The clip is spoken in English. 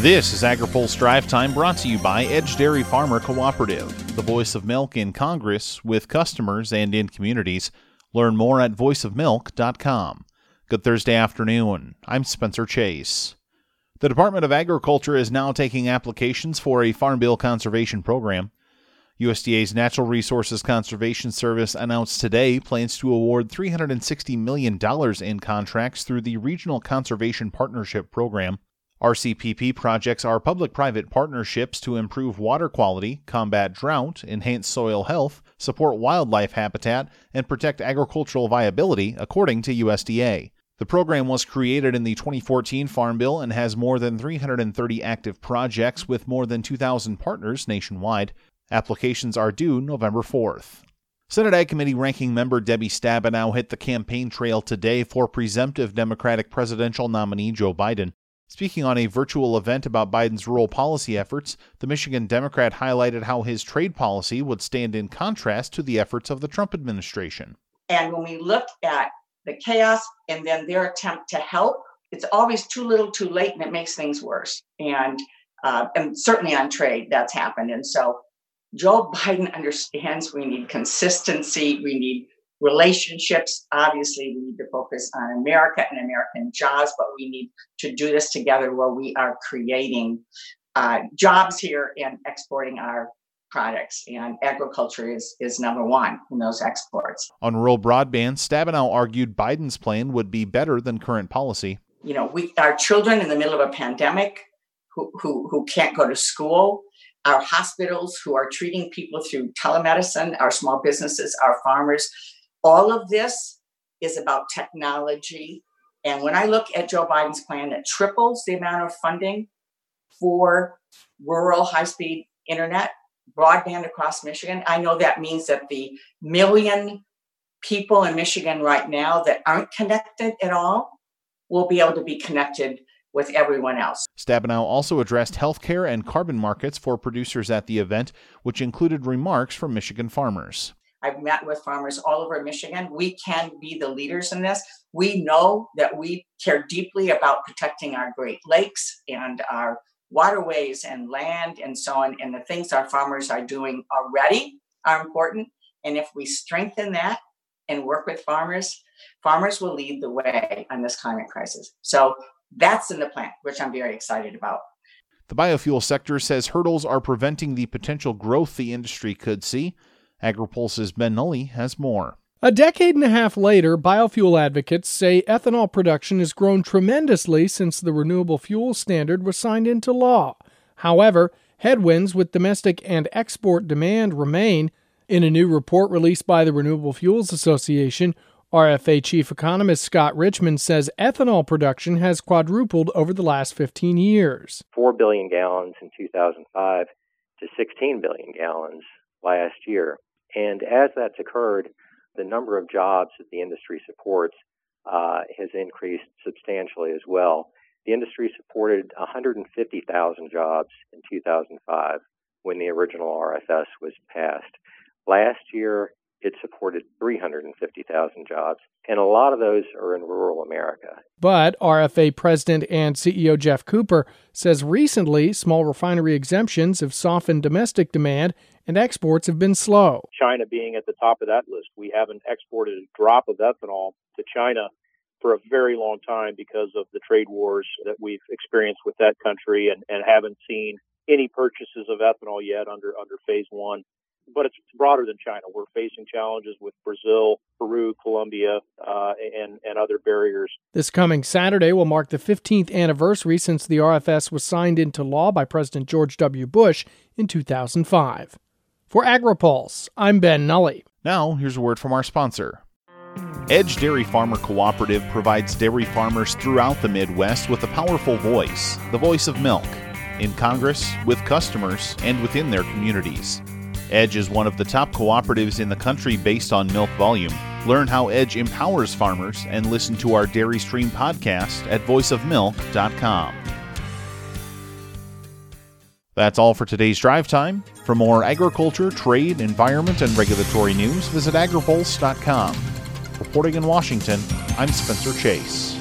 This is AgriPulse Drive Time brought to you by Edge Dairy Farmer Cooperative, the voice of milk in Congress with customers and in communities. Learn more at voiceofmilk.com. Good Thursday afternoon. I'm Spencer Chase. The Department of Agriculture is now taking applications for a Farm Bill conservation program. USDA's Natural Resources Conservation Service announced today plans to award $360 million in contracts through the Regional Conservation Partnership Program. RCPP projects are public private partnerships to improve water quality, combat drought, enhance soil health, support wildlife habitat, and protect agricultural viability, according to USDA. The program was created in the 2014 Farm Bill and has more than 330 active projects with more than 2,000 partners nationwide. Applications are due November 4th. Senate Ag Committee ranking member Debbie Stabenow hit the campaign trail today for presumptive Democratic presidential nominee Joe Biden. Speaking on a virtual event about Biden's rural policy efforts, the Michigan Democrat highlighted how his trade policy would stand in contrast to the efforts of the Trump administration. And when we look at the chaos and then their attempt to help, it's always too little too late and it makes things worse. And uh, and certainly on trade, that's happened. And so Joe Biden understands we need consistency, we need relationships. Obviously, we need to focus on America and American jobs, but we need to do this together where we are creating uh, jobs here and exporting our products. And agriculture is, is number one in those exports. On rural broadband, Stabenow argued Biden's plan would be better than current policy. You know, we our children in the middle of a pandemic who, who, who can't go to school, our hospitals who are treating people through telemedicine, our small businesses, our farmers all of this is about technology. And when I look at Joe Biden's plan that triples the amount of funding for rural high speed internet, broadband across Michigan, I know that means that the million people in Michigan right now that aren't connected at all will be able to be connected with everyone else. Stabenow also addressed healthcare and carbon markets for producers at the event, which included remarks from Michigan farmers. I've met with farmers all over Michigan. We can be the leaders in this. We know that we care deeply about protecting our Great Lakes and our waterways and land and so on. And the things our farmers are doing already are important. And if we strengthen that and work with farmers, farmers will lead the way on this climate crisis. So that's in the plan, which I'm very excited about. The biofuel sector says hurdles are preventing the potential growth the industry could see. AgriPulse's Ben Nuelle has more. A decade and a half later, biofuel advocates say ethanol production has grown tremendously since the Renewable Fuel Standard was signed into law. However, headwinds with domestic and export demand remain. In a new report released by the Renewable Fuels Association, RFA chief economist Scott Richman says ethanol production has quadrupled over the last 15 years. 4 billion gallons in 2005 to 16 billion gallons last year. And as that's occurred, the number of jobs that the industry supports uh, has increased substantially as well. The industry supported 150,000 jobs in 2005 when the original RFS was passed. Last year, it supported 350,000 jobs, and a lot of those are in rural America. But RFA President and CEO Geoff Cooper says recently small refinery exemptions have softened domestic demand and exports have been slow. China being at the top of that list. We haven't exported a drop of ethanol to China for a very long time because of the trade wars that we've experienced with that country and, and haven't seen any purchases of ethanol yet under under phase one but it's broader than China. We're facing challenges with Brazil, Peru, Colombia, uh, and and other barriers. This coming Saturday will mark the 15th anniversary since the RFS was signed into law by President George W. Bush in 2005. For AgriPulse, I'm Ben Nuelle. Now, here's a word from our sponsor. Edge Dairy Farmer Cooperative provides dairy farmers throughout the Midwest with a powerful voice, the voice of milk, in Congress, with customers, and within their communities. Edge is one of the top cooperatives in the country based on milk volume. Learn how Edge empowers farmers and listen to our Dairy Stream podcast at voiceofmilk.com. That's all for today's drive time. For more agriculture, trade, environment, and regulatory news, visit agripulse.com. Reporting in Washington, I'm Spencer Chase.